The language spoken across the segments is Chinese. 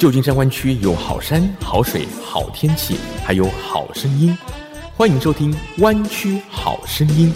旧金山湾区有好山、好水、好天气，还有好声音。欢迎收听《湾区好声音》。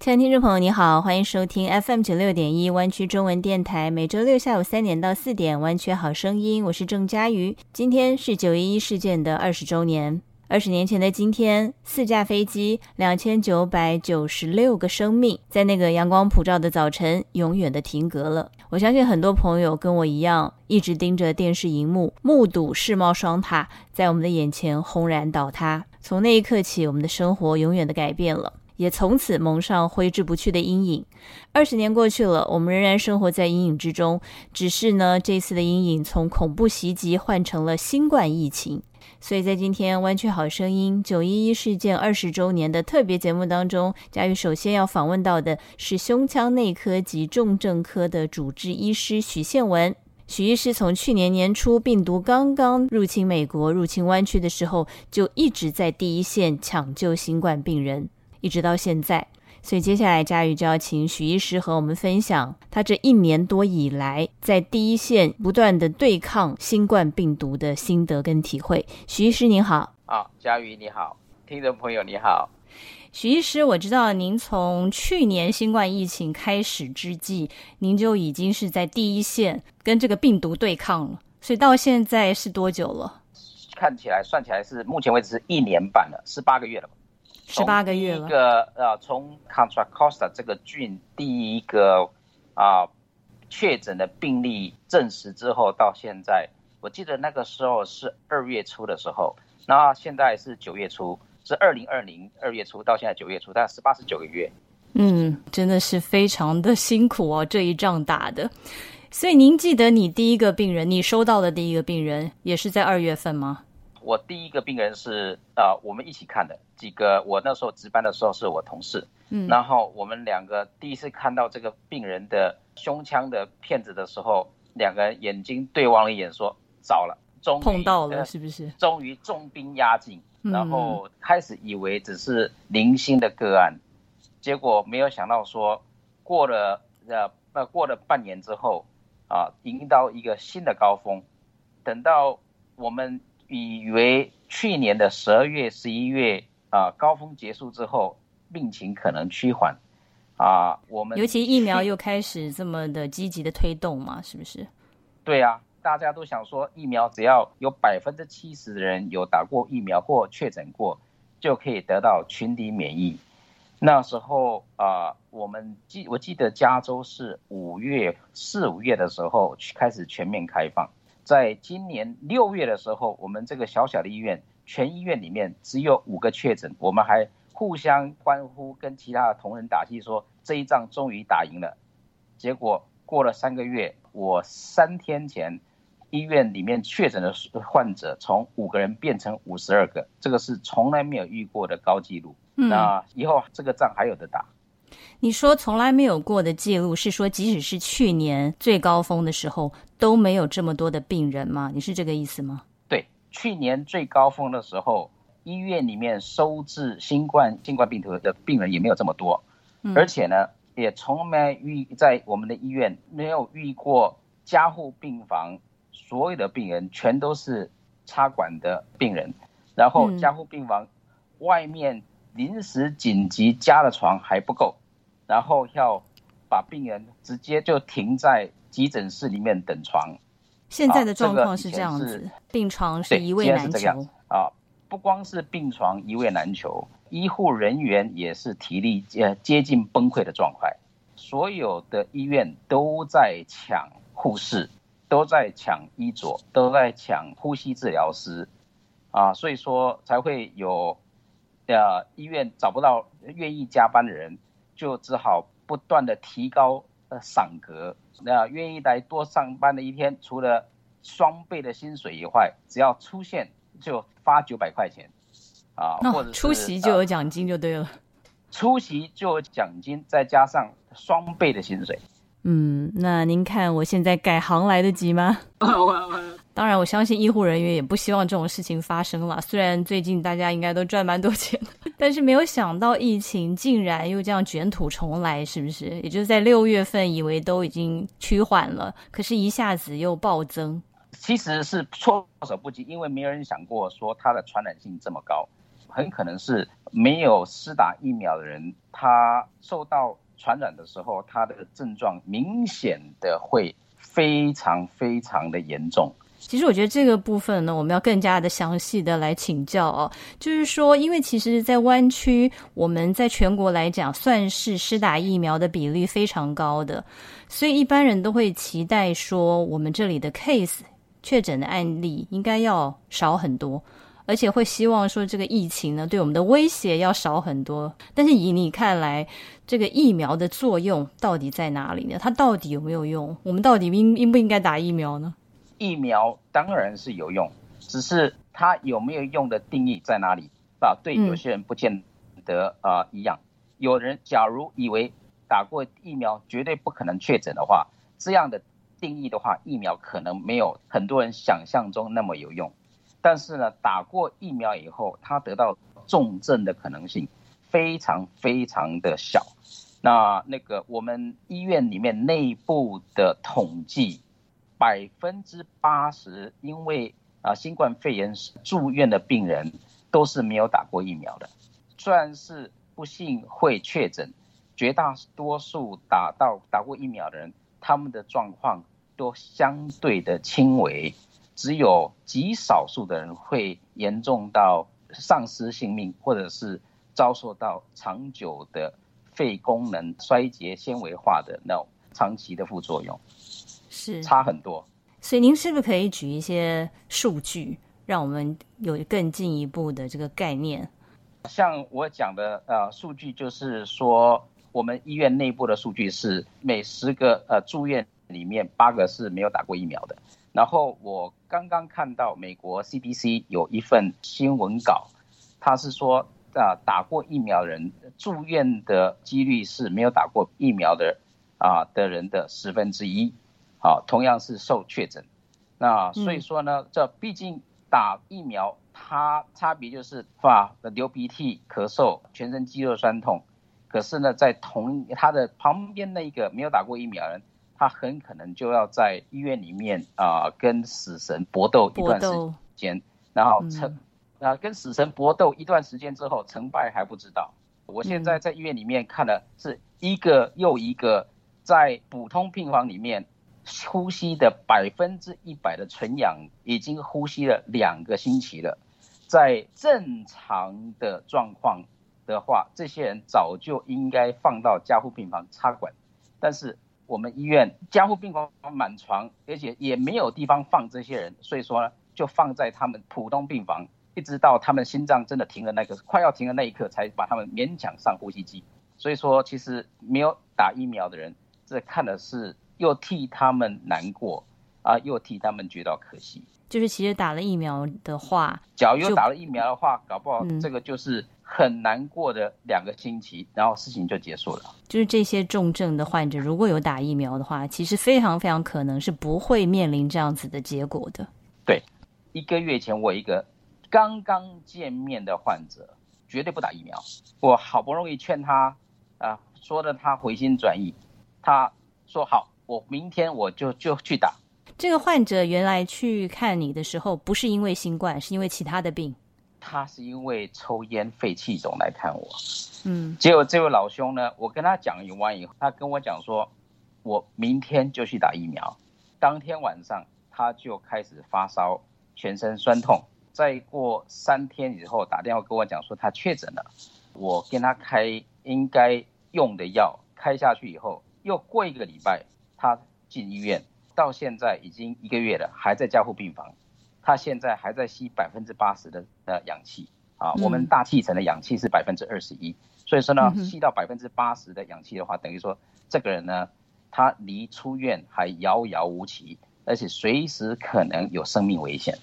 亲爱的听众朋友，你好，欢迎收听 FM 九六点一湾区中文电台，每周六下午三点到四点《湾区好声音》，我是郑佳瑜。今天是九一一事件的二十周年。二十年前的今天，四架飞机，两千九百九十六个生命，在那个阳光普照的早晨，永远的停格了。我相信很多朋友跟我一样，一直盯着电视荧幕，目睹世贸双塔在我们的眼前轰然倒塌。从那一刻起，我们的生活永远的改变了，也从此蒙上挥之不去的阴影。二十年过去了，我们仍然生活在阴影之中，只是呢，这次的阴影从恐怖袭击换成了新冠疫情。所以在今天《湾区好声音》九一一事件二十周年的特别节目当中，佳玉首先要访问到的是胸腔内科及重症科的主治医师许宪文。许医师从去年年初病毒刚刚入侵美国、入侵湾区的时候，就一直在第一线抢救新冠病人，一直到现在。所以接下来，佳瑜就要请许医师和我们分享他这一年多以来在第一线不断的对抗新冠病毒的心得跟体会。许医师您好，啊，佳瑜你好，听众朋友你好。许医师，我知道您从去年新冠疫情开始之际，您就已经是在第一线跟这个病毒对抗了。所以到现在是多久了？看起来算起来是目前为止是一年半了，十八个月了。十八个月了。一个呃，从 Contra Costa 这个郡第一个啊确诊的病例证实之后，到现在，我记得那个时候是二月初的时候，那现在是九月初，是二零二零二月初到现在九月初，大概十八十九个月。嗯，真的是非常的辛苦哦，这一仗打的。所以您记得你第一个病人，你收到的第一个病人也是在二月份吗？我第一个病人是呃，我们一起看的几个，我那时候值班的时候是我同事，嗯，然后我们两个第一次看到这个病人的胸腔的片子的时候，两个人眼睛对望了一眼，说糟了，终于碰到了是不是？终于重兵压境，然后开始以为只是零星的个案，结果没有想到说过了呃呃过了半年之后啊，迎到一个新的高峰，等到我们。以为去年的十二月、十一月啊高峰结束之后，病情可能趋缓啊。我们尤其疫苗又开始这么的积极的推动嘛，是不是？对啊，大家都想说疫苗只要有百分之七十的人有打过疫苗或确诊过，就可以得到群体免疫。那时候啊，我们记我记得加州是五月四五月的时候开始全面开放。在今年六月的时候，我们这个小小的医院，全医院里面只有五个确诊，我们还互相欢呼，跟其他的同仁打气，说这一仗终于打赢了。结果过了三个月，我三天前医院里面确诊的患者从五个人变成五十二个，这个是从来没有遇过的高纪录。那以后这个仗还有的打。你说从来没有过的记录，是说即使是去年最高峰的时候都没有这么多的病人吗？你是这个意思吗？对，去年最高峰的时候，医院里面收治新冠新冠病毒的病人也没有这么多，而且呢，也从没遇在我们的医院没有遇过加护病房所有的病人全都是插管的病人，然后加护病房外面临时紧急加的床还不够。然后要把病人直接就停在急诊室里面等床。现在的状况是这样子，病床是一位难求啊！不光是病床一位难求，医护人员也是体力呃接近崩溃的状态。所有的医院都在抢护士，都在抢医佐，都在抢呼吸治疗师啊！所以说才会有呃医院找不到愿意加班的人。就只好不断的提高呃赏格，那愿意来多上班的一天，除了双倍的薪水以外，只要出现就发九百块钱，啊，或者出席就有奖金就对了，出席就有奖金，再加上双倍的薪水。嗯，那您看我现在改行来得及吗？当然，我相信医护人员也不希望这种事情发生了。虽然最近大家应该都赚蛮多钱的，但是没有想到疫情竟然又这样卷土重来，是不是？也就是在六月份以为都已经趋缓了，可是一下子又暴增。其实是措手不及，因为没有人想过说它的传染性这么高，很可能是没有施打疫苗的人，他受到传染的时候，他的症状明显的会非常非常的严重。其实我觉得这个部分呢，我们要更加的详细的来请教哦。就是说，因为其实，在湾区，我们在全国来讲，算是施打疫苗的比例非常高的，所以一般人都会期待说，我们这里的 case 确诊的案例应该要少很多，而且会希望说，这个疫情呢，对我们的威胁要少很多。但是以你看来，这个疫苗的作用到底在哪里呢？它到底有没有用？我们到底应应不应该打疫苗呢？疫苗当然是有用，只是它有没有用的定义在哪里啊？对有些人不见得啊一样。有人假如以为打过疫苗绝对不可能确诊的话，这样的定义的话，疫苗可能没有很多人想象中那么有用。但是呢，打过疫苗以后，他得到重症的可能性非常非常的小。那那个我们医院里面内部的统计。百分之八十因为啊新冠肺炎住院的病人都是没有打过疫苗的，虽然是不幸会确诊，绝大多数打到打过疫苗的人，他们的状况都相对的轻微，只有极少数的人会严重到丧失性命，或者是遭受到长久的肺功能衰竭、纤维化的那种长期的副作用。是差很多，所以您是不是可以举一些数据，让我们有更进一步的这个概念？像我讲的呃数据，就是说我们医院内部的数据是每十个呃住院里面八个是没有打过疫苗的。然后我刚刚看到美国 CDC 有一份新闻稿，他是说啊打过疫苗人住院的几率是没有打过疫苗的啊的人的十分之一。好，同样是受确诊，那所以说呢，这毕竟打疫苗，它差别就是发流鼻涕、咳嗽、全身肌肉酸痛。可是呢，在同他的旁边那一个没有打过疫苗人，他很可能就要在医院里面啊跟死神搏斗一段时间，然后成啊跟死神搏斗一段时间之后，成败还不知道。我现在在医院里面看的是一个又一个在普通病房里面。呼吸的百分之一百的纯氧已经呼吸了两个星期了，在正常的状况的话，这些人早就应该放到加护病房插管，但是我们医院加护病房满床，而且也没有地方放这些人，所以说呢，就放在他们普通病房，一直到他们心脏真的停了那个快要停的那一刻，才把他们勉强上呼吸机。所以说，其实没有打疫苗的人，这看的是。又替他们难过啊，又替他们觉得可惜。就是其实打了疫苗的话，假如有打了疫苗的话，搞不好这个就是很难过的两个星期，然后事情就结束了。就是这些重症的患者，如果有打疫苗的话，其实非常非常可能是不会面临这样子的结果的。对，一个月前我一个刚刚见面的患者，绝对不打疫苗。我好不容易劝他啊，说的他回心转意，他说好。我明天我就就去打。这个患者原来去看你的时候，不是因为新冠，是因为其他的病。他是因为抽烟肺气肿来看我。嗯。结果这位老兄呢，我跟他讲完以后，他跟我讲说，我明天就去打疫苗。当天晚上他就开始发烧，全身酸痛。再过三天以后打电话跟我讲说他确诊了。我跟他开应该用的药，开下去以后，又过一个礼拜。他进医院到现在已经一个月了，还在加护病房。他现在还在吸百分之八十的呃氧气啊，我们大气层的氧气是百分之二十一，所以说呢，吸到百分之八十的氧气的话，等于说这个人呢，他离出院还遥遥无期，而且随时可能有生命危险。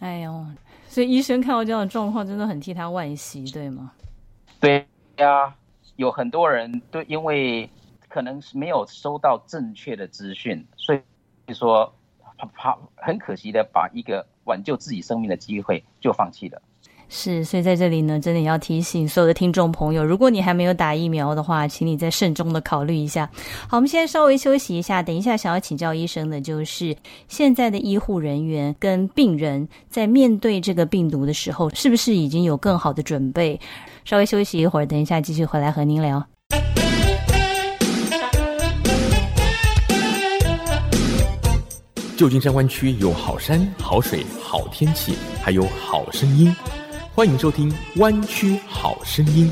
哎呦，所以医生看到这样的状况，真的很替他惋惜，对吗？对呀，有很多人都因为。可能是没有收到正确的资讯，所以说怕怕很可惜的把一个挽救自己生命的机会就放弃了。是，所以在这里呢，真的要提醒所有的听众朋友，如果你还没有打疫苗的话，请你再慎重的考虑一下。好，我们现在稍微休息一下，等一下想要请教医生的，就是现在的医护人员跟病人在面对这个病毒的时候，是不是已经有更好的准备？稍微休息一会儿，等一下继续回来和您聊。旧金山湾区有好山、好水、好天气，还有好声音。欢迎收听《湾区好声音》。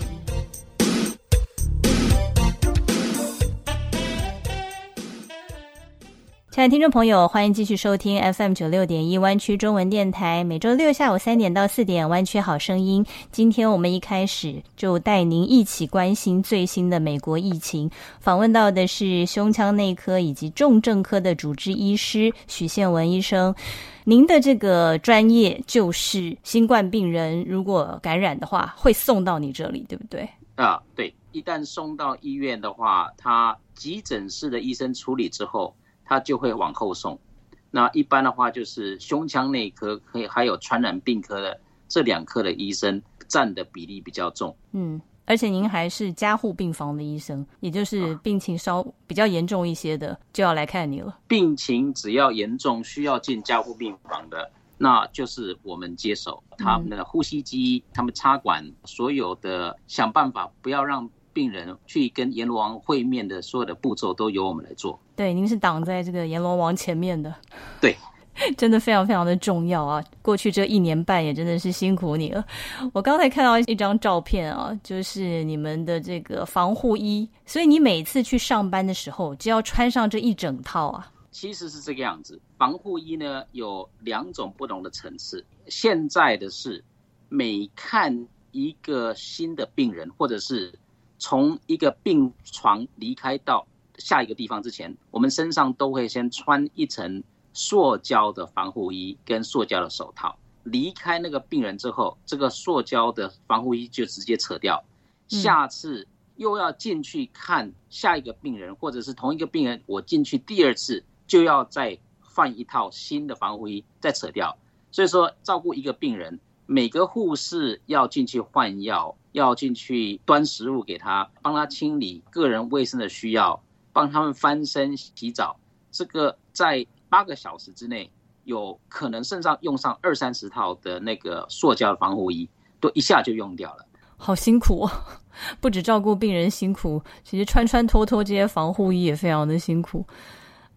亲爱的听众朋友，欢迎继续收听 FM 九六点一湾区中文电台，每周六下午三点到四点《湾区好声音》。今天我们一开始就带您一起关心最新的美国疫情，访问到的是胸腔内科以及重症科的主治医师许宪文医生。您的这个专业就是新冠病人如果感染的话，会送到你这里，对不对？啊，对，一旦送到医院的话，他急诊室的医生处理之后，他就会往后送。那一般的话，就是胸腔内科可以还有传染病科的这两科的医生占的比例比较重。嗯。而且您还是加护病房的医生，也就是病情稍比较严重一些的，就要来看你了。病情只要严重需要进加护病房的，那就是我们接手他们的呼吸机，他们插管，所有的想办法不要让病人去跟阎罗王会面的所有的步骤都由我们来做。对，您是挡在这个阎罗王前面的。对。真的非常非常的重要啊！过去这一年半也真的是辛苦你了。我刚才看到一张照片啊，就是你们的这个防护衣，所以你每次去上班的时候就要穿上这一整套啊。其实是这个样子，防护衣呢有两种不同的层次。现在的是每看一个新的病人，或者是从一个病床离开到下一个地方之前，我们身上都会先穿一层。塑胶的防护衣跟塑胶的手套，离开那个病人之后，这个塑胶的防护衣就直接扯掉。下次又要进去看下一个病人，或者是同一个病人，我进去第二次就要再换一套新的防护衣，再扯掉。所以说，照顾一个病人，每个护士要进去换药，要进去端食物给他，帮他清理个人卫生的需要，帮他们翻身洗澡，这个在。八个小时之内，有可能身上用上二三十套的那个塑胶防护衣，都一下就用掉了。好辛苦哦，不止照顾病人辛苦，其实穿穿脱脱这些防护衣也非常的辛苦。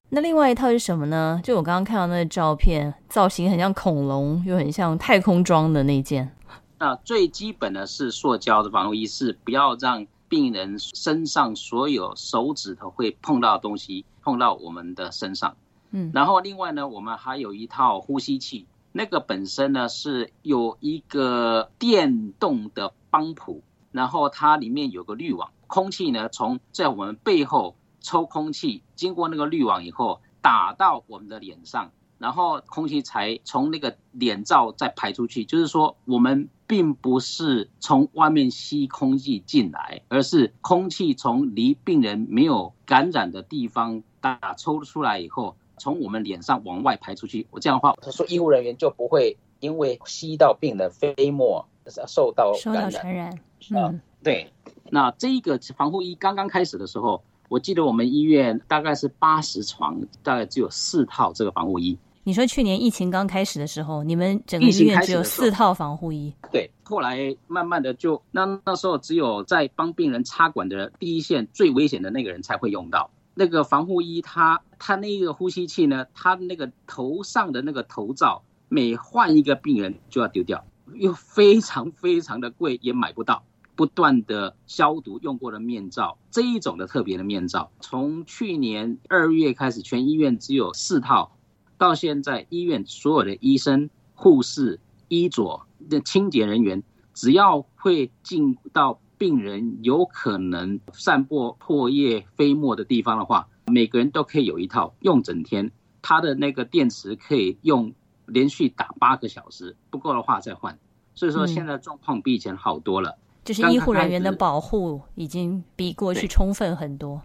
那另外一套是什么呢？就我刚刚看到那个照片，造型很像恐龙，又很像太空装的那件。那最基本的是塑胶的防护衣，是不要让病人身上所有手指头会碰到的东西碰到我们的身上。嗯，然后另外呢，我们还有一套呼吸器，那个本身呢是有一个电动的帮浦，然后它里面有个滤网，空气呢从在我们背后抽空气，经过那个滤网以后打到我们的脸上，然后空气才从那个脸罩再排出去。就是说，我们并不是从外面吸空气进来，而是空气从离病人没有感染的地方打抽出来以后。从我们脸上往外排出去，我这样的话，他说医护人员就不会因为吸到病人飞沫受到受到传染。嗯，对。那这一个防护衣刚刚开始的时候，我记得我们医院大概是八十床，大概只有四套这个防护衣。你说去年疫情刚开始的时候，你们整个医院只有四套防护衣？对。后来慢慢的就那那时候只有在帮病人插管的第一线最危险的那个人才会用到。那个防护衣，它它那个呼吸器呢，它那个头上的那个头罩，每换一个病人就要丢掉，又非常非常的贵，也买不到。不断的消毒用过的面罩，这一种的特别的面罩，从去年二月开始，全医院只有四套，到现在医院所有的医生、护士、医佐的清洁人员，只要会进到。病人有可能散播唾液飞沫的地方的话，每个人都可以有一套用整天。它的那个电池可以用连续打八个小时，不够的话再换。所以说现在状况比以前好多了，就是医护人员的保护已经比过去充分很多。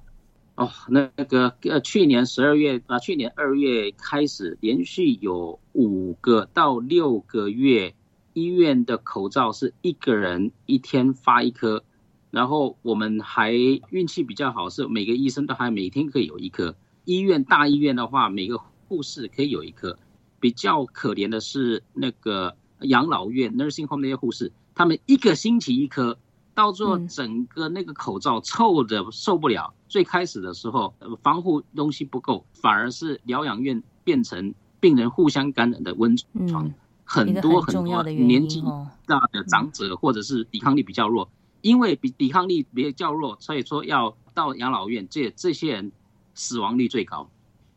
哦，那那个呃，去年十二月啊，去年二月开始，连续有五个到六个月，医院的口罩是一个人一天发一颗，然后我们还运气比较好，是每个医生都还每天可以有一颗。医院大医院的话，每个护士可以有一颗。比较可怜的是那个养老院 nursing home 那些护士，他们一个星期一颗。到最后，整个那个口罩臭的受不了。最开始的时候，防护东西不够，反而是疗养院变成病人互相感染的温床。很多很多年纪大的长者或者是抵抗力比较弱，因为比抵抗力比较弱，所以说要到养老院，这这些人死亡率最高。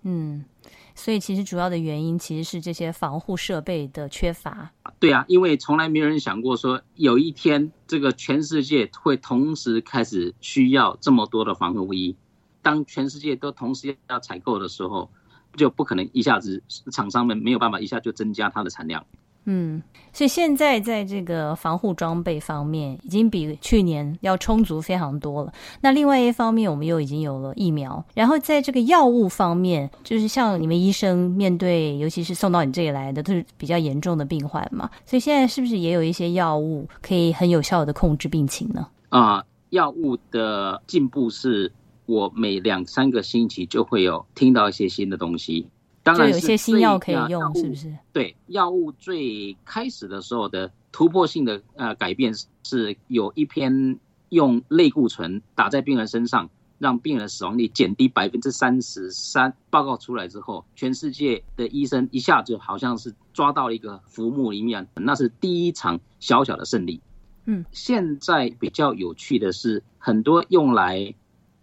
嗯。所以其实主要的原因其实是这些防护设备的缺乏。对啊，因为从来没有人想过说有一天这个全世界会同时开始需要这么多的防护衣。当全世界都同时要采购的时候，就不可能一下子厂商们没有办法一下就增加它的产量。嗯，所以现在在这个防护装备方面，已经比去年要充足非常多了。那另外一方面，我们又已经有了疫苗。然后在这个药物方面，就是像你们医生面对，尤其是送到你这里来的都是比较严重的病患嘛，所以现在是不是也有一些药物可以很有效的控制病情呢？啊，药物的进步是我每两三个星期就会有听到一些新的东西。当然有一些新药可以用，是不是？对，药物最开始的时候的突破性的呃改变是有一篇用类固醇打在病人身上，让病人死亡率减低百分之三十三。报告出来之后，全世界的医生一下就好像是抓到了一个浮木一样，那是第一场小小的胜利。嗯，现在比较有趣的是，很多用来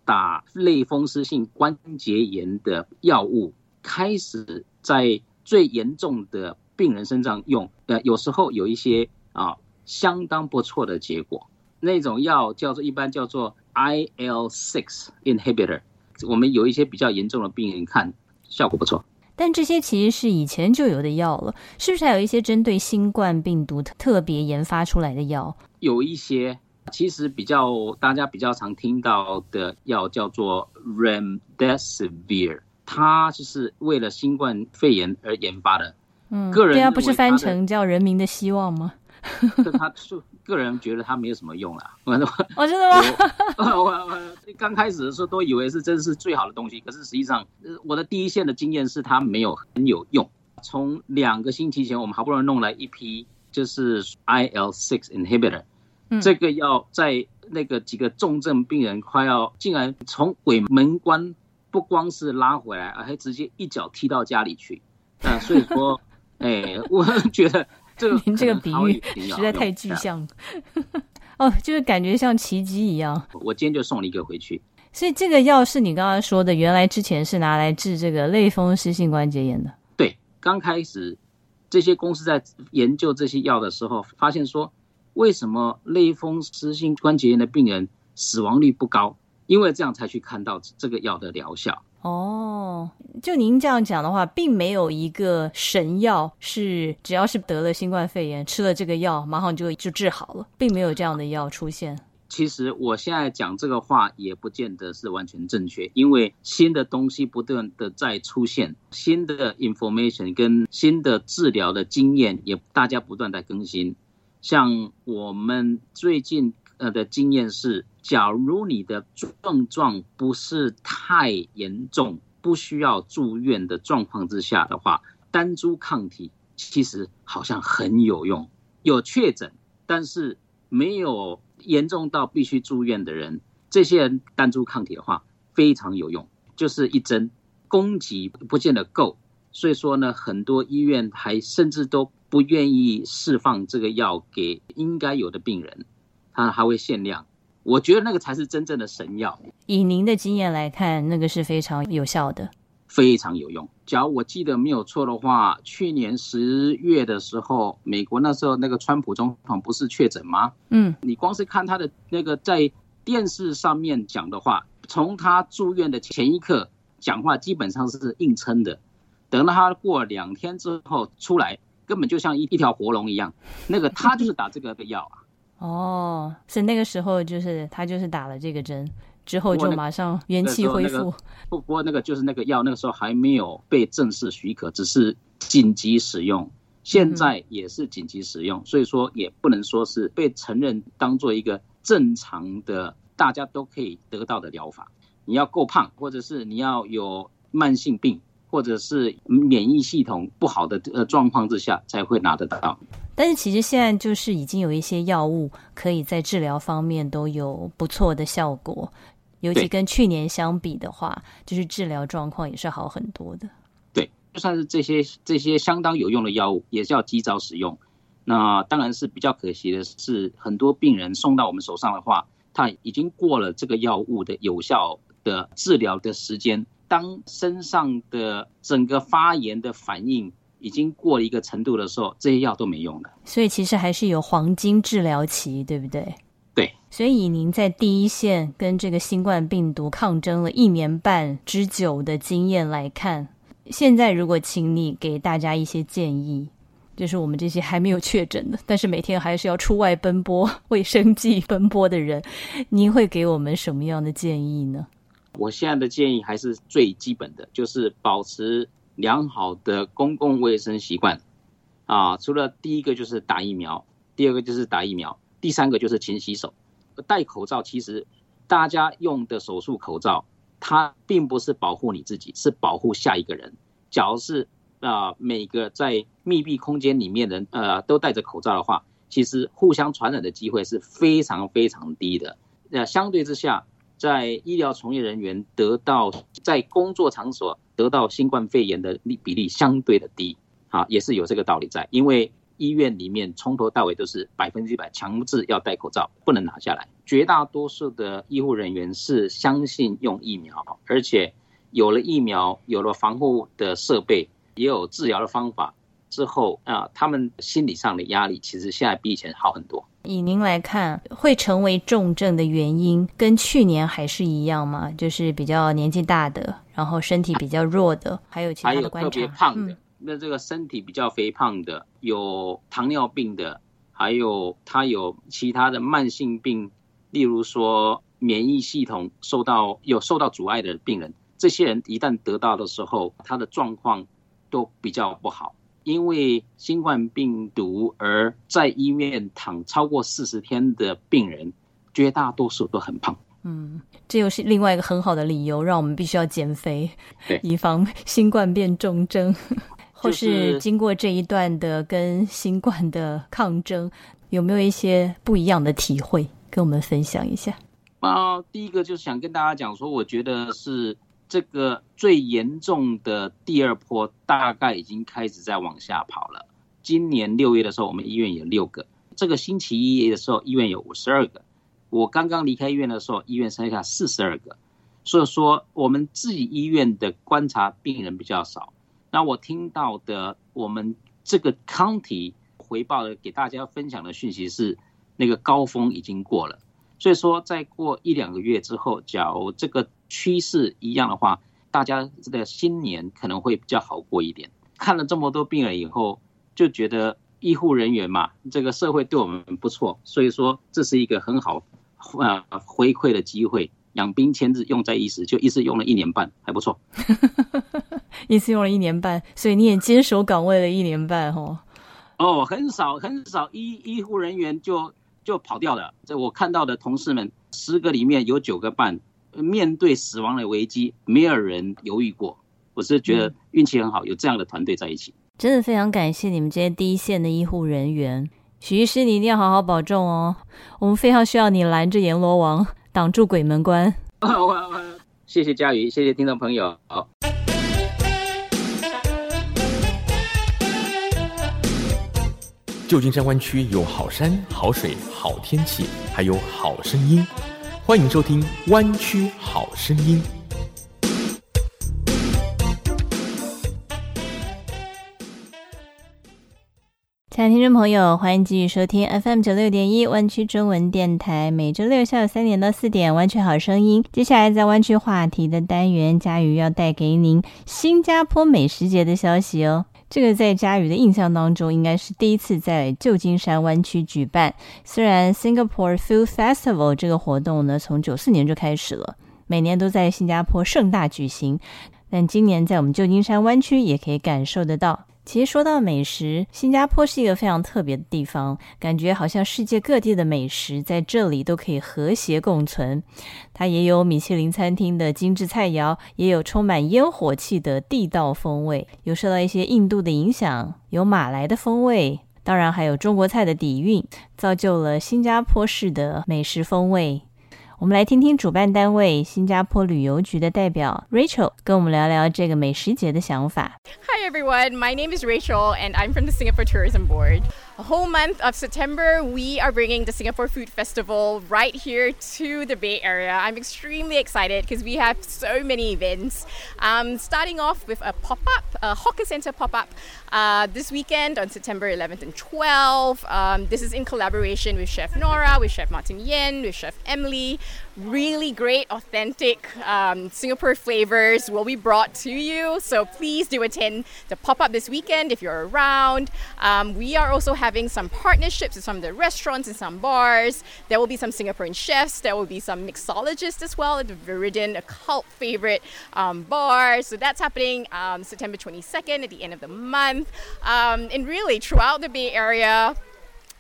打类风湿性关节炎的药物。开始在最严重的病人身上用，呃，有时候有一些啊相当不错的结果。那种药叫做一般叫做 IL-6 inhibitor，我们有一些比较严重的病人看效果不错。但这些其实是以前就有的药了，是不是还有一些针对新冠病毒特别研发出来的药？有一些，其实比较大家比较常听到的药叫做 remdesivir。它就是为了新冠肺炎而研发的，嗯，个人对啊，不是翻成叫“人民的希望” 吗？他是个人觉得它没有什么用了。我真的吗？我 我刚开始的时候都以为是真是最好的东西，可是实际上，我的第一线的经验是它没有很有用。从两个星期前，我们好不容易弄来一批，就是 IL six inhibitor，这个要在那个几个重症病人快要竟然从鬼门关。不光是拉回来，还直接一脚踢到家里去，啊，所以说，哎，我觉得这个您这个比喻实在太具象了，哦，就是感觉像奇迹一样。我今天就送了一个回去。所以这个药是你刚刚说的，原来之前是拿来治这个类风湿性关节炎的。对，刚开始这些公司在研究这些药的时候，发现说，为什么类风湿性关节炎的病人死亡率不高？因为这样才去看到这个药的疗效哦。就您这样讲的话，并没有一个神药是只要是得了新冠肺炎，吃了这个药马上就就治好了，并没有这样的药出现。其实我现在讲这个话也不见得是完全正确，因为新的东西不断的在出现，新的 information 跟新的治疗的经验也大家不断在更新。像我们最近呃的经验是。假如你的症状不是太严重，不需要住院的状况之下的话，单株抗体其实好像很有用。有确诊但是没有严重到必须住院的人，这些人单株抗体的话非常有用，就是一针，供给不见得够，所以说呢，很多医院还甚至都不愿意释放这个药给应该有的病人，他还会限量。我觉得那个才是真正的神药。以您的经验来看，那个是非常有效的，非常有用。假如我记得没有错的话，去年十月的时候，美国那时候那个川普总统不是确诊吗？嗯，你光是看他的那个在电视上面讲的话，从他住院的前一刻讲话基本上是硬撑的，等到他过两天之后出来，根本就像一一条活龙一样。那个他就是打这个的药啊。哦，是那个时候，就是他就是打了这个针，之后就马上元气恢复。不过那个就是那个药，那个时候还没有被正式许可，只是紧急使用。现在也是紧急使用，所以说也不能说是被承认当做一个正常的大家都可以得到的疗法。你要够胖，或者是你要有慢性病，或者是免疫系统不好的呃状况之下才会拿得到。但是其实现在就是已经有一些药物可以在治疗方面都有不错的效果，尤其跟去年相比的话，就是治疗状况也是好很多的。对，就算是这些这些相当有用的药物，也是要及早使用。那当然是比较可惜的是，很多病人送到我们手上的话，他已经过了这个药物的有效。的治疗的时间，当身上的整个发炎的反应已经过了一个程度的时候，这些药都没用了。所以其实还是有黄金治疗期，对不对？对。所以以您在第一线跟这个新冠病毒抗争了一年半之久的经验来看，现在如果请你给大家一些建议，就是我们这些还没有确诊的，但是每天还是要出外奔波、为生计奔波的人，您会给我们什么样的建议呢？我现在的建议还是最基本的，就是保持良好的公共卫生习惯啊。除了第一个就是打疫苗，第二个就是打疫苗，第三个就是勤洗手。戴口罩其实大家用的手术口罩，它并不是保护你自己，是保护下一个人。假如是啊每个在密闭空间里面的呃都戴着口罩的话，其实互相传染的机会是非常非常低的。那相对之下。在医疗从业人员得到在工作场所得到新冠肺炎的例比例相对的低，啊，也是有这个道理在。因为医院里面从头到尾都是百分之百强制要戴口罩，不能拿下来。绝大多数的医护人员是相信用疫苗，而且有了疫苗，有了防护的设备，也有治疗的方法之后啊，他们心理上的压力其实现在比以前好很多。以您来看，会成为重症的原因跟去年还是一样吗？就是比较年纪大的，然后身体比较弱的，还有其他的观察。特别胖的，那这个身体比较肥胖的，有糖尿病的，还有他有其他的慢性病，例如说免疫系统受到有受到阻碍的病人，这些人一旦得到的时候，他的状况都比较不好。因为新冠病毒而在医院躺超过四十天的病人，绝大多数都很胖。嗯，这又是另外一个很好的理由，让我们必须要减肥，以防新冠变重症。或是经过这一段的跟新冠的抗争，有没有一些不一样的体会，跟我们分享一下？啊，第一个就是想跟大家讲说，我觉得是。这个最严重的第二波大概已经开始在往下跑了。今年六月的时候，我们医院有六个；这个星期一的时候，医院有五十二个。我刚刚离开医院的时候，医院剩下四十二个。所以说，我们自己医院的观察病人比较少。那我听到的，我们这个 county 回报的给大家分享的讯息是，那个高峰已经过了。所以说，再过一两个月之后，假如这个趋势一样的话，大家这个新年可能会比较好过一点。看了这么多病人以后，就觉得医护人员嘛，这个社会对我们不错，所以说这是一个很好呃回馈的机会。养兵千日，用在一时，就一时用了一年半，还不错。一次用了一年半，所以你也坚守岗位了一年半，哦。哦，很少很少医医护人员就。就跑掉了。这我看到的同事们，十个里面有九个半，面对死亡的危机，没有人犹豫过。我是觉得运气很好，有这样的团队在一起。真的非常感谢你们这些第一线的医护人员，许医师，你一定要好好保重哦。我们非常需要你拦着阎罗王，挡住鬼门关。谢谢佳瑜，谢谢听众朋友。好。旧金山湾区有好山好水好天气，还有好声音，欢迎收听《湾区好声音》。亲爱的听众朋友，欢迎继续收听 FM 九六点一湾区中文电台，每周六下午三点到四点《湾区好声音》。接下来在湾区话题的单元，佳宇要带给您新加坡美食节的消息哦。这个在佳宇的印象当中，应该是第一次在旧金山湾区举办。虽然 Singapore Food Festival 这个活动呢，从九四年就开始了，每年都在新加坡盛大举行，但今年在我们旧金山湾区也可以感受得到。其实说到美食，新加坡是一个非常特别的地方，感觉好像世界各地的美食在这里都可以和谐共存。它也有米其林餐厅的精致菜肴，也有充满烟火气的地道风味，有受到一些印度的影响，有马来的风味，当然还有中国菜的底蕴，造就了新加坡式的美食风味。我们来听听主办单位新加坡旅游局的代表 Rachel 跟我们聊聊这个美食节的想法。Hi everyone, my name is Rachel and I'm from the Singapore Tourism Board. Whole month of September, we are bringing the Singapore Food Festival right here to the Bay Area. I'm extremely excited because we have so many events. Um, starting off with a pop up, a hawker center pop up uh, this weekend on September 11th and 12th. Um, this is in collaboration with Chef Nora, with Chef Martin Yen, with Chef Emily. Really great, authentic um, Singapore flavors will be brought to you. So please do attend the pop up this weekend if you're around. Um, we are also having some partnerships with some of the restaurants and some bars. There will be some Singaporean chefs. There will be some mixologists as well at the Viridian, a cult favorite um, bar. So that's happening um, September 22nd at the end of the month. Um, and really, throughout the Bay Area,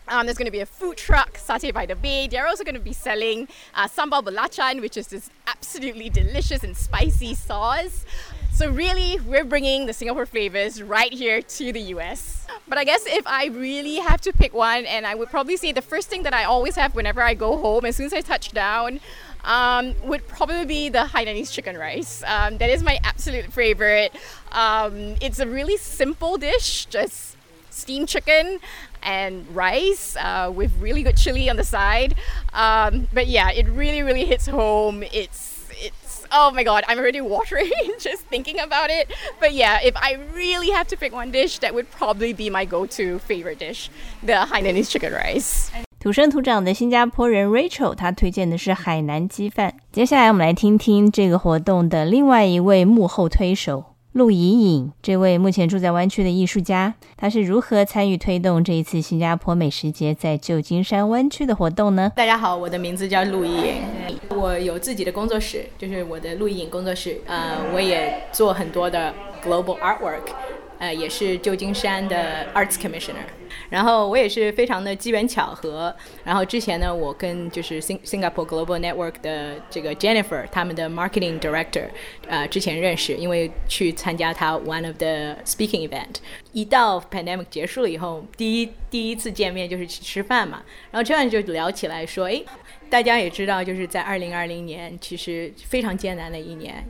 um, there's going to be a food truck, Satay by the Bay. They're also going to be selling uh, sambal belacan, which is this absolutely delicious and spicy sauce. So really, we're bringing the Singapore flavors right here to the US. But I guess if I really have to pick one, and I would probably say the first thing that I always have whenever I go home, as soon as I touch down, um, would probably be the Hainanese chicken rice. Um, that is my absolute favorite. Um, it's a really simple dish, just steamed chicken and rice uh, with really good chili on the side. Um, but yeah, it really, really hits home. It's, it's, oh my god, I'm already watering just thinking about it. But yeah, if I really have to pick one dish, that would probably be my go to favorite dish the Hainanese chicken rice. 土生土长的新加坡人 Rachel，她推荐的是海南鸡饭。接下来，我们来听听这个活动的另外一位幕后推手 陆怡颖，这位目前住在湾区的艺术家，他是如何参与推动这一次新加坡美食节在旧金山湾区的活动呢？大家好，我的名字叫陆怡颖，我有自己的工作室，就是我的陆怡颖工作室。呃，我也做很多的 global artwork，呃，也是旧金山的 arts commissioner。然后我也是非常的机缘巧合，然后之前呢，我跟就是 Sing Singapore Global Network 的这个 Jennifer，他们的 Marketing Director，呃，之前认识，因为去参加他 One of the Speaking Event，一到 Pandemic 结束了以后，第一第一次见面就是去吃饭嘛，然后这样就聊起来说，哎，大家也知道，就是在二零二零年其实非常艰难的一年，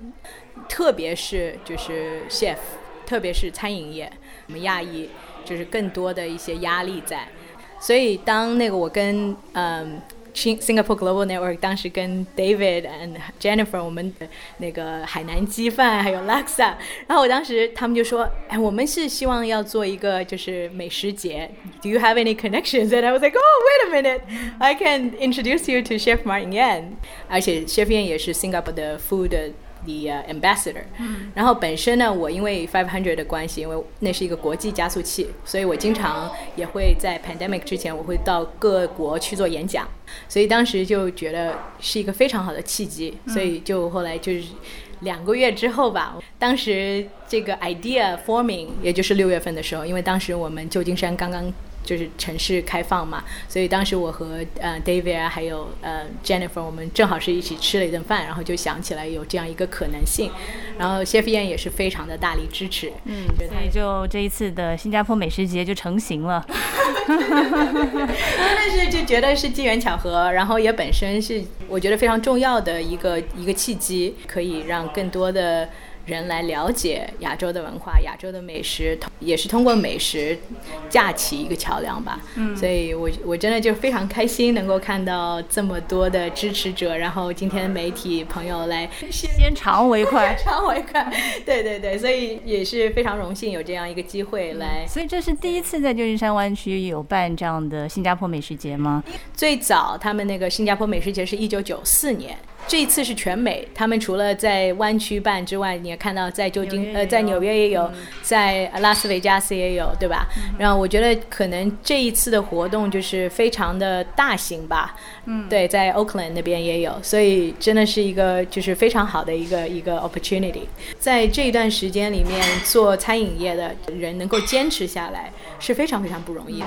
特别是就是 Chef，特别是餐饮业，我们亚裔。就是更多的一些压力在，所以当那个我跟嗯 Singapore Global Network 当时跟 David and Jennifer 我们的那个海南鸡饭还有 Laksa，然后我当时他们就说，哎，我们是希望要做一个就是美食节，Do you have any connections? And I was like, oh, wait a minute, I can introduce you to Chef Martin Yan，而且 Chef Yan 也是 Singapore 的 food。The ambassador，然后本身呢，我因为 Five Hundred 的关系，因为那是一个国际加速器，所以我经常也会在 pandemic 之前，我会到各国去做演讲，所以当时就觉得是一个非常好的契机，所以就后来就是两个月之后吧，当时这个 idea forming，也就是六月份的时候，因为当时我们旧金山刚刚。就是城市开放嘛，所以当时我和呃 David 啊，还有呃 Jennifer，我们正好是一起吃了一顿饭，然后就想起来有这样一个可能性，然后 Chef Yan 也是非常的大力支持，嗯，所以就这一次的新加坡美食节就成型了，真的是就觉得是机缘巧合，然后也本身是我觉得非常重要的一个一个契机，可以让更多的。人来了解亚洲的文化、亚洲的美食，也是通过美食架起一个桥梁吧。嗯，所以我我真的就非常开心，能够看到这么多的支持者，然后今天媒体朋友来先尝为快，尝为快。对对对，所以也是非常荣幸有这样一个机会来。所以这是第一次在旧金山湾区有办这样的新加坡美食节吗？最早他们那个新加坡美食节是一九九四年。这一次是全美，他们除了在湾区办之外，你也看到在旧金呃在纽约也有，在拉斯维加斯也有，对吧？然后我觉得可能这一次的活动就是非常的大型吧，嗯，对，在 Oakland 那边也有，所以真的是一个就是非常好的一个一个 opportunity。在这一段时间里面做餐饮业的人能够坚持下来是非常非常不容易的，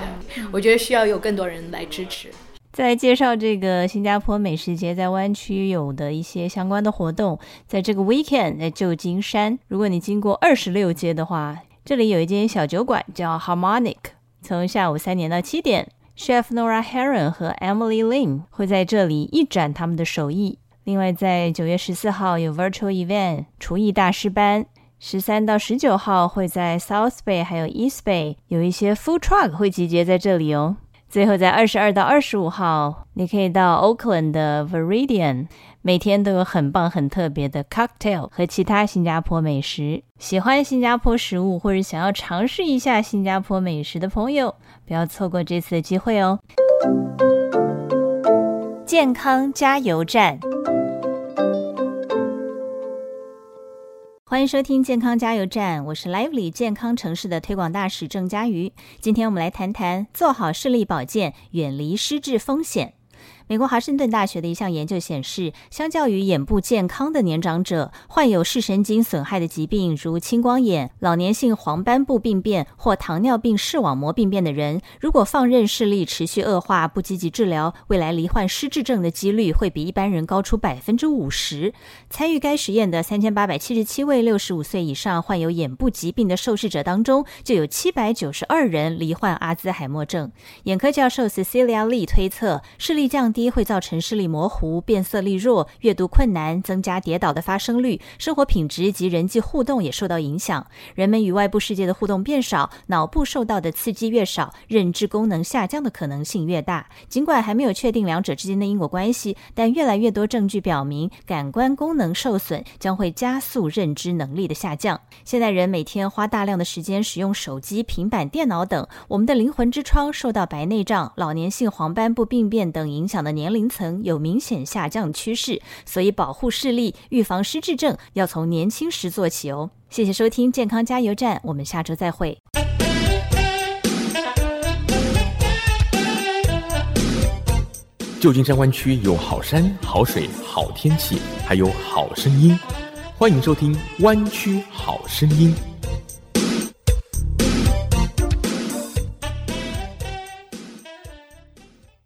我觉得需要有更多人来支持。再介绍这个新加坡美食节在湾区有的一些相关的活动，在这个 weekend 在旧金山，如果你经过二十六街的话，这里有一间小酒馆叫 Harmonic，从下午三点到七点，Chef Nora Heron 和 Emily Lim 会在这里一展他们的手艺。另外，在九月十四号有 Virtual Event 厨艺大师班，十三到十九号会在 South Bay 还有 East Bay 有一些 Food Truck 会集结在这里哦。最后，在二十二到二十五号，你可以到 Oakland 的 Veridian，每天都有很棒、很特别的 cocktail 和其他新加坡美食。喜欢新加坡食物或者想要尝试一下新加坡美食的朋友，不要错过这次的机会哦！健康加油站。欢迎收听健康加油站，我是 Lively 健康城市的推广大使郑佳瑜。今天我们来谈谈做好视力保健，远离失智风险。美国华盛顿大学的一项研究显示，相较于眼部健康的年长者，患有视神经损害的疾病，如青光眼、老年性黄斑部病变或糖尿病视网膜病变的人，如果放任视力持续恶化，不积极治疗，未来罹患失智症的几率会比一般人高出百分之五十。参与该实验的三千八百七十七位六十五岁以上患有眼部疾病的受试者当中，就有七百九十二人罹患阿兹海默症。眼科教授 Cecilia Lee 推测，视力降低。会造成视力模糊、变色力弱、阅读困难，增加跌倒的发生率，生活品质及人际互动也受到影响。人们与外部世界的互动变少，脑部受到的刺激越少，认知功能下降的可能性越大。尽管还没有确定两者之间的因果关系，但越来越多证据表明，感官功能受损将会加速认知能力的下降。现代人每天花大量的时间使用手机、平板电脑等，我们的灵魂之窗受到白内障、老年性黄斑部病变等影响的年龄层有明显下降趋势，所以保护视力、预防失智症要从年轻时做起哦。谢谢收听健康加油站，我们下周再会。旧金山湾区有好山、好水、好天气，还有好声音，欢迎收听《湾区好声音》。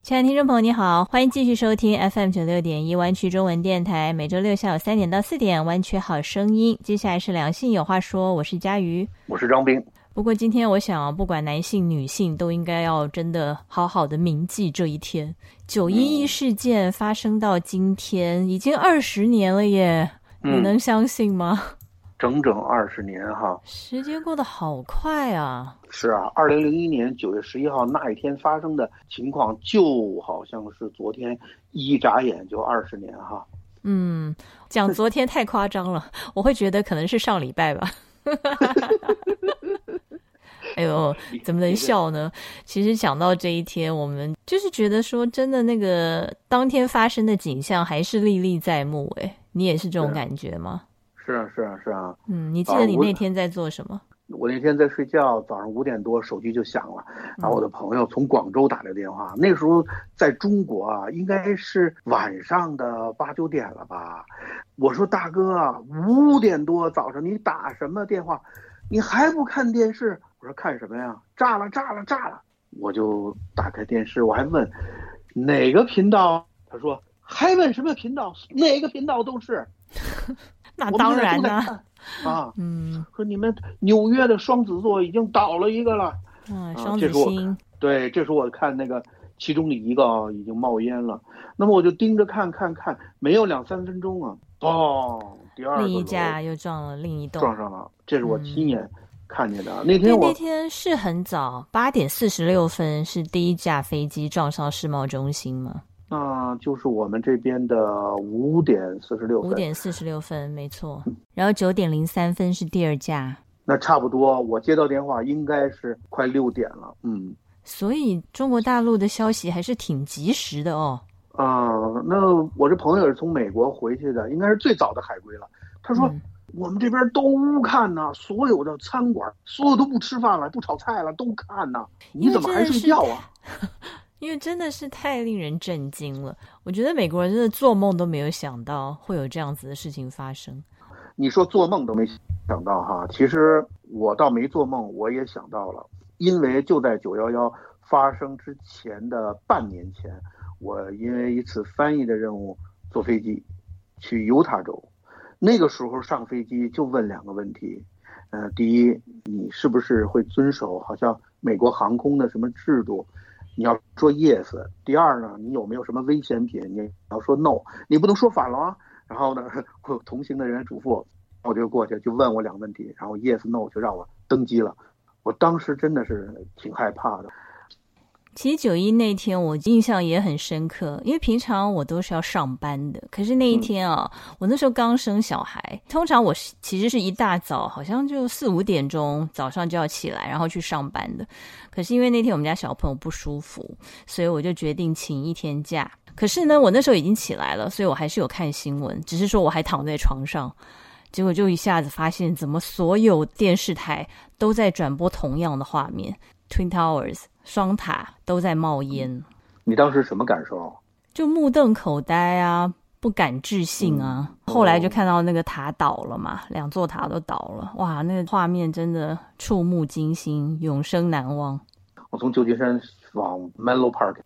亲爱的听众朋友，你好，欢迎继续收听 FM 九六点一湾区中文电台，每周六下午三点到四点，湾区好声音。接下来是两性有话说，我是佳瑜，我是张斌。不过今天我想，不管男性女性，都应该要真的好好的铭记这一天。九一一事件发生到今天，已经二十年了耶，你能相信吗？整整二十年哈，时间过得好快啊！是啊，二零零一年九月十一号那一天发生的情况，就好像是昨天，一眨眼就二十年哈。嗯，讲昨天太夸张了，我会觉得可能是上礼拜吧。哎呦，怎么能笑呢？其实想到这一天，我们就是觉得说，真的那个当天发生的景象还是历历在目。哎，你也是这种感觉吗？是啊，是啊，是啊。嗯，你记得你那天在做什么？我那天在睡觉，早上五点多手机就响了，然后我的朋友从广州打来电话。那时候在中国啊，应该是晚上的八九点了吧？我说大哥，五点多早上你打什么电话？你还不看电视？我说看什么呀？炸了，炸了，炸了！我就打开电视，我还问哪个频道？他说还问什么频道？哪个频道都是。那当然呢，啊，嗯，说你们纽约的双子座已经倒了一个了，嗯，双子星，对，这时候我看那个其中的一个啊已经冒烟了，那么我就盯着看看看，没有两三分钟啊，嘣，第二另一架又撞了另一栋，撞上了，这是我亲眼看见的。那天我那天是很早，八点四十六分是第一架飞机撞上世贸中心吗？那就是我们这边的五点四十六分，五点四十六分，没错。然后九点零三分是第二架，那差不多。我接到电话应该是快六点了，嗯。所以中国大陆的消息还是挺及时的哦。啊，那我这朋友也是从美国回去的，应该是最早的海归了。他说。我们这边都看呢，所有的餐馆，所有都不吃饭了，不炒菜了，都看呢。你怎么还睡觉啊？因为真的是太令人震惊了。我觉得美国人真的做梦都没有想到会有这样子的事情发生。你说做梦都没想到哈，其实我倒没做梦，我也想到了，因为就在九幺幺发生之前的半年前，我因为一次翻译的任务坐飞机去犹他州。那个时候上飞机就问两个问题，呃，第一，你是不是会遵守好像美国航空的什么制度？你要说 yes。第二呢，你有没有什么危险品？你要说 no，你不能说反了啊。然后呢，我同行的人嘱咐，我就过去就问我两个问题，然后 yes no 就让我登机了。我当时真的是挺害怕的。其实九一那天我印象也很深刻，因为平常我都是要上班的，可是那一天啊，我那时候刚生小孩，通常我其实是一大早，好像就四五点钟早上就要起来，然后去上班的。可是因为那天我们家小朋友不舒服，所以我就决定请一天假。可是呢，我那时候已经起来了，所以我还是有看新闻，只是说我还躺在床上，结果就一下子发现，怎么所有电视台都在转播同样的画面，Twin Towers。双塔都在冒烟，你当时什么感受？就目瞪口呆啊，不敢置信啊。后来就看到那个塔倒了嘛，两座塔都倒了，哇，那个画面真的触目惊心，永生难忘。我从旧金山往 Menlo Park，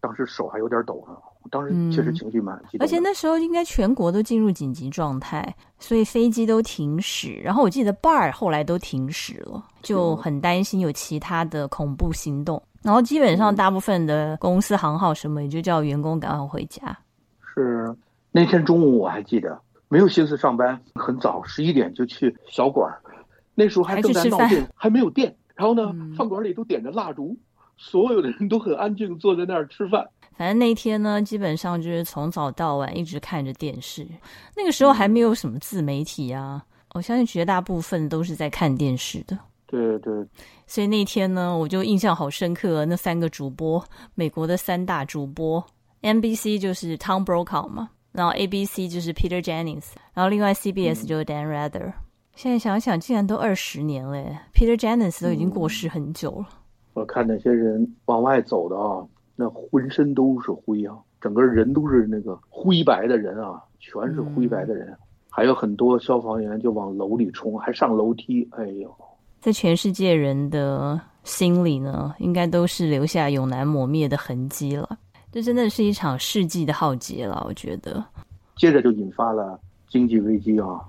当时手还有点抖呢。当时确实情绪蛮激动，而且那时候应该全国都进入紧急状态，所以飞机都停驶。然后我记得 bar 后来都停驶了，就很担心有其他的恐怖行动。然后基本上大部分的公司行号什么，也就叫员工赶快回家。是那天中午我还记得，没有心思上班，很早十一点就去小馆儿，那时候还正在闹电，还没有电。然后呢，饭馆里都点着蜡烛，所有的人都很安静，坐在那儿吃饭。反正那天呢，基本上就是从早到晚一直看着电视。那个时候还没有什么自媒体啊，我相信绝大部分都是在看电视的。对对。所以那天呢，我就印象好深刻。那三个主播，美国的三大主播，NBC 就是 Tom Brokaw 嘛，然后 ABC 就是 Peter Jennings，然后另外 CBS 就是 Dan Rather。现在想想，竟然都二十年了，Peter Jennings 都已经过世很久了。我看那些人往外走的啊。那浑身都是灰啊，整个人都是那个灰白的人啊，全是灰白的人，还有很多消防员就往楼里冲，还上楼梯。哎呦，在全世界人的心里呢，应该都是留下永难磨灭的痕迹了。这真的是一场世纪的浩劫了，我觉得。接着就引发了经济危机啊，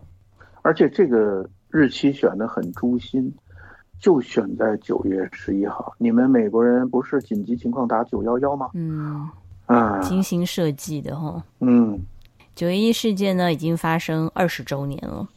而且这个日期选的很诛心。就选在九月十一号，你们美国人不是紧急情况打九幺幺吗？嗯，啊，精心设计的哈。嗯，九一一事件呢已经发生二十周年了，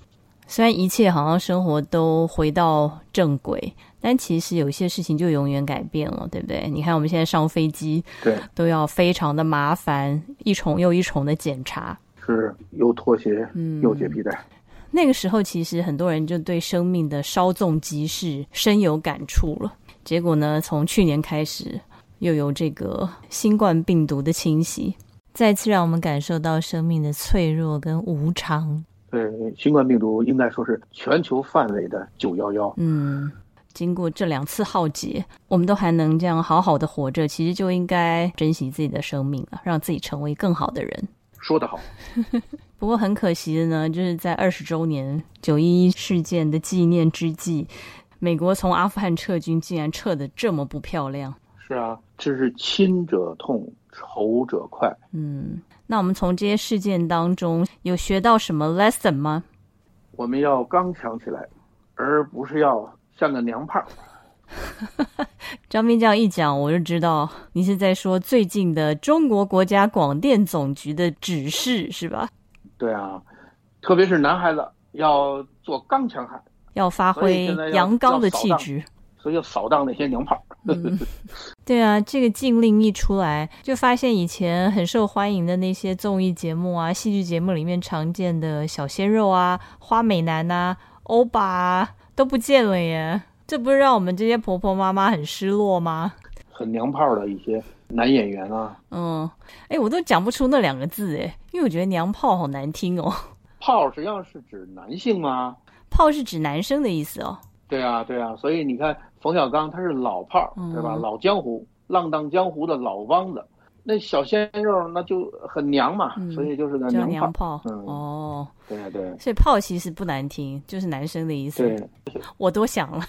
虽然一切好像生活都回到正轨，但其实有些事情就永远改变了，对不对？你看我们现在上飞机，对，都要非常的麻烦，一重又一重的检查，是又拖鞋，嗯，又解皮带。那个时候，其实很多人就对生命的稍纵即逝深有感触了。结果呢，从去年开始，又有这个新冠病毒的侵袭，再次让我们感受到生命的脆弱跟无常。对，新冠病毒应该说是全球范围的九幺幺。嗯，经过这两次浩劫，我们都还能这样好好的活着，其实就应该珍惜自己的生命了，让自己成为更好的人。说得好。不过很可惜的呢，就是在二十周年九一一事件的纪念之际，美国从阿富汗撤军，竟然撤的这么不漂亮。是啊，这是亲者痛，仇者快。嗯，那我们从这些事件当中有学到什么 lesson 吗？我们要刚强起来，而不是要像个娘炮。张斌这样一讲，我就知道你是在说最近的中国国家广电总局的指示，是吧？对啊，特别是男孩子要做刚强汉，要发挥阳刚的气质，所以要扫荡那些娘炮。对啊，这个禁令一出来，就发现以前很受欢迎的那些综艺节目啊、戏剧节目里面常见的小鲜肉啊、花美男啊、欧巴啊都不见了耶！这不是让我们这些婆婆妈妈很失落吗？很娘炮的一些男演员啊。嗯，哎，我都讲不出那两个字哎，因为我觉得娘炮好难听哦。炮实际上是指男性吗？炮是指男生的意思哦。对啊，对啊，所以你看冯小刚他是老炮，对吧？老江湖，浪荡江湖的老汪子。那小鲜肉那就很娘嘛，所以就是个娘炮。嗯，哦，对对。所以炮其实不难听，就是男生的意思。对，我多想了。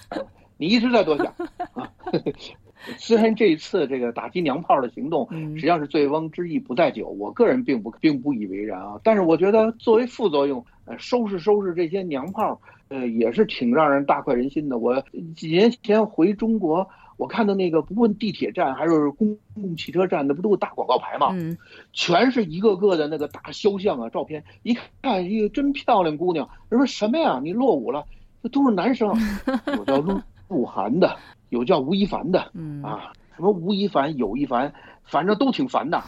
你一直在多想啊。虽然这一次这个打击娘炮的行动，实际上是醉翁之意不在酒，我个人并不并不以为然啊。但是我觉得作为副作用，呃，收拾收拾这些娘炮，呃，也是挺让人大快人心的。我几年前回中国。我看到那个，不论地铁站还是公共汽车站，那不都有大广告牌吗？嗯，全是一个个的那个大肖像啊，照片，一看一个真漂亮姑娘。人说什么呀？你落伍了？这都是男生，有叫鹿鹿晗的，有叫吴亦凡的，嗯啊，什么吴亦凡、有一凡，反正都挺烦的。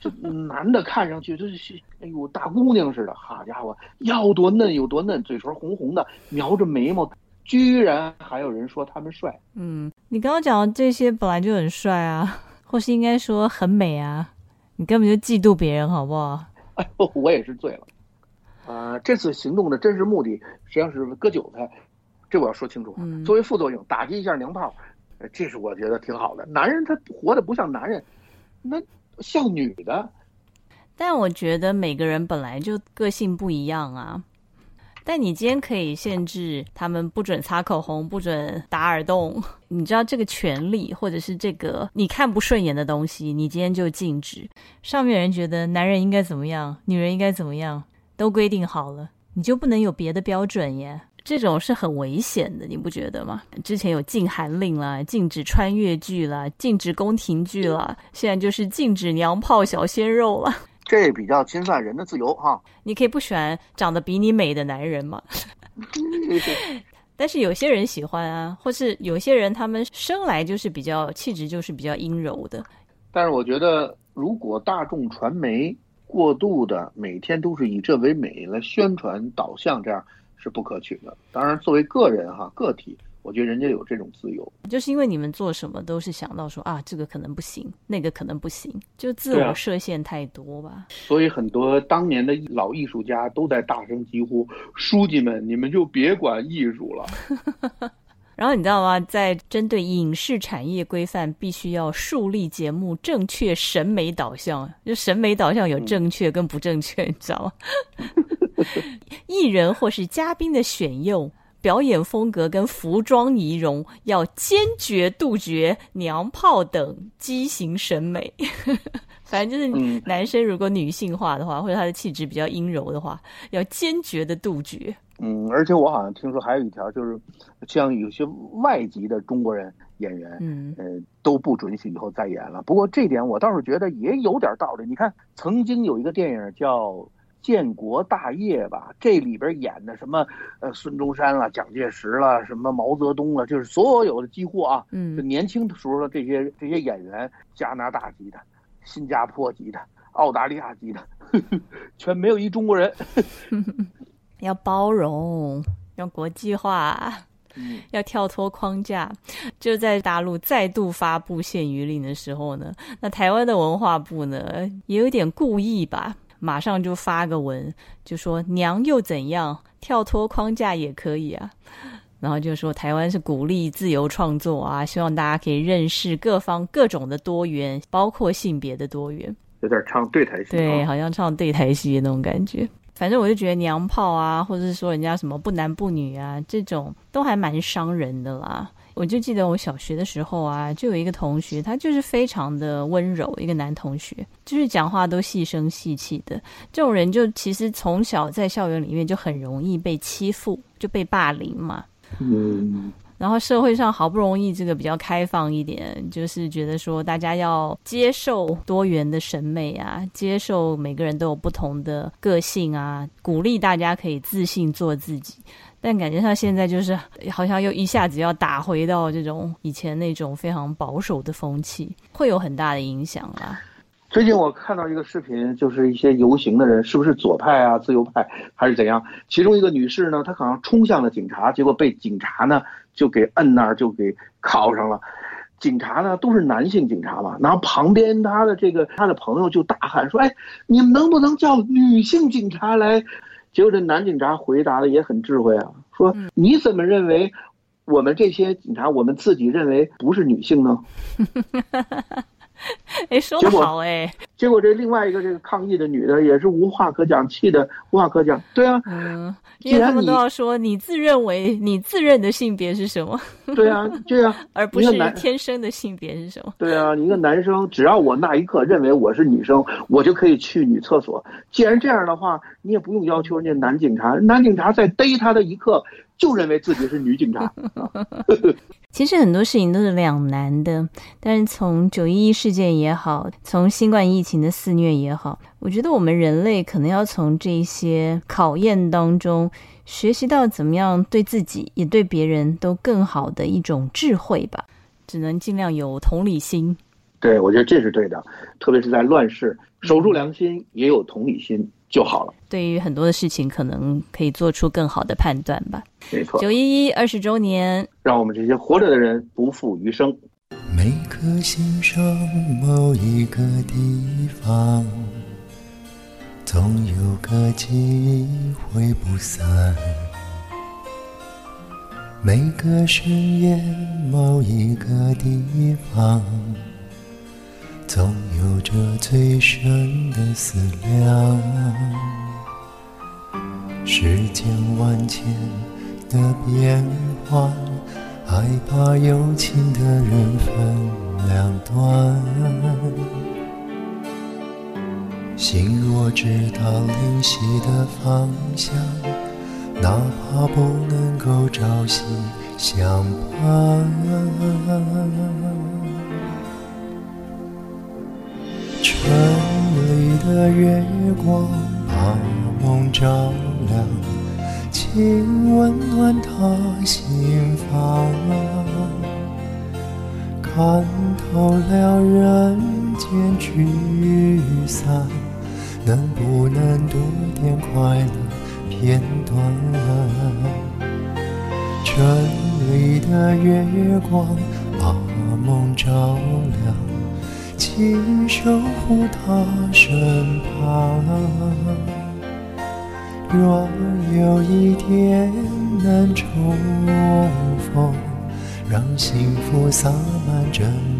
这男的看上去就是，哎呦，大姑娘似的，好家伙，要多嫩有多嫩，嘴唇红红的，描着眉毛。居然还有人说他们帅，嗯，你刚刚讲的这些本来就很帅啊，或是应该说很美啊，你根本就嫉妒别人，好不好？哎呦，我也是醉了。呃，这次行动的真实目的实际上是割韭菜，这我要说清楚。作为副作用，打击一下娘炮，这是我觉得挺好的。男人他活的不像男人，那像女的。但我觉得每个人本来就个性不一样啊。但你今天可以限制他们不准擦口红，不准打耳洞。你知道这个权利，或者是这个你看不顺眼的东西，你今天就禁止。上面人觉得男人应该怎么样，女人应该怎么样，都规定好了，你就不能有别的标准耶？这种是很危险的，你不觉得吗？之前有禁韩令啦，禁止穿越剧啦，禁止宫廷剧啦，现在就是禁止娘炮小鲜肉了。这比较侵犯人的自由哈。你可以不喜欢长得比你美的男人嘛？但是有些人喜欢啊，或是有些人他们生来就是比较气质就是比较阴柔的。但是我觉得，如果大众传媒过度的每天都是以这为美来宣传导向，这样是不可取的。当然，作为个人哈个体。我觉得人家有这种自由，就是因为你们做什么都是想到说啊，这个可能不行，那个可能不行，就自我设限太多吧。所以很多当年的老艺术家都在大声疾呼：“书记们，你们就别管艺术了。”然后你知道吗？在针对影视产业规范，必须要树立节目正确审美导向，就审美导向有正确跟不正确，你知道吗？艺人或是嘉宾的选用。表演风格跟服装仪容要坚决杜绝娘炮等畸形审美，反正就是男生如果女性化的话，或者他的气质比较阴柔的话，要坚决的杜绝。嗯，而且我好像听说还有一条，就是像有些外籍的中国人演员，嗯，呃，都不准许以后再演了。不过这点我倒是觉得也有点道理。你看，曾经有一个电影叫。建国大业吧，这里边演的什么呃孙中山了、蒋介石了、什么毛泽东了，就是所有的几乎啊，嗯，就年轻的时候的这些这些演员，加拿大籍的、新加坡籍的、澳大利亚籍的，全没有一中国人。要包容，要国际化，要跳脱框架。就在大陆再度发布限娱令的时候呢，那台湾的文化部呢，也有点故意吧。马上就发个文，就说娘又怎样，跳脱框架也可以啊。然后就说台湾是鼓励自由创作啊，希望大家可以认识各方各种的多元，包括性别的多元。有点唱对台戏，对，好像唱对台戏的那种感觉。反正我就觉得娘炮啊，或者是说人家什么不男不女啊，这种都还蛮伤人的啦。我就记得我小学的时候啊，就有一个同学，他就是非常的温柔，一个男同学，就是讲话都细声细气的。这种人就其实从小在校园里面就很容易被欺负，就被霸凌嘛。嗯。然后社会上好不容易这个比较开放一点，就是觉得说大家要接受多元的审美啊，接受每个人都有不同的个性啊，鼓励大家可以自信做自己。但感觉上现在就是好像又一下子要打回到这种以前那种非常保守的风气，会有很大的影响啦。最近我看到一个视频，就是一些游行的人，是不是左派啊、自由派还是怎样？其中一个女士呢，她好像冲向了警察，结果被警察呢就给摁那儿，就给铐上了。警察呢都是男性警察嘛，然后旁边他的这个他的朋友就大喊说：“哎，你们能不能叫女性警察来？”结果这男警察回答的也很智慧啊，说：“你怎么认为我们这些警察，我们自己认为不是女性呢？” 哎，说的好哎。结果这另外一个这个抗议的女的也是无话可讲，气的无话可讲。对啊，嗯，因为他们都要说你自认为你自认的性别是什么？对啊，对啊，而不是天生的性别是什么？对啊，一个男生只要我那一刻认为我是女生，我就可以去女厕所。既然这样的话，你也不用要求人家男警察，男警察在逮他的一刻就认为自己是女警察。其实很多事情都是两难的，但是从九一一事件也好，从新冠疫情的肆虐也好，我觉得我们人类可能要从这些考验当中学习到怎么样对自己也对别人都更好的一种智慧吧。只能尽量有同理心。对，我觉得这是对的，特别是在乱世，守住良心，也有同理心。就好了。对于很多的事情，可能可以做出更好的判断吧。没错。九一一二十周年，让我们这些活着的人不负余生。每颗心上某一个地方，总有个记忆挥不散。每个深夜某一个地方。总有着最深的思量，世间万千的变幻，害怕有情的人分两端。心若知道灵犀的方向，哪怕不能够朝夕相伴。城里的月光把梦照亮，请温暖他心房。看透了人间聚散，能不能多点快乐片段？城里的月光把梦照亮。请守护他身旁。若有一天能重逢，让幸福洒满整个。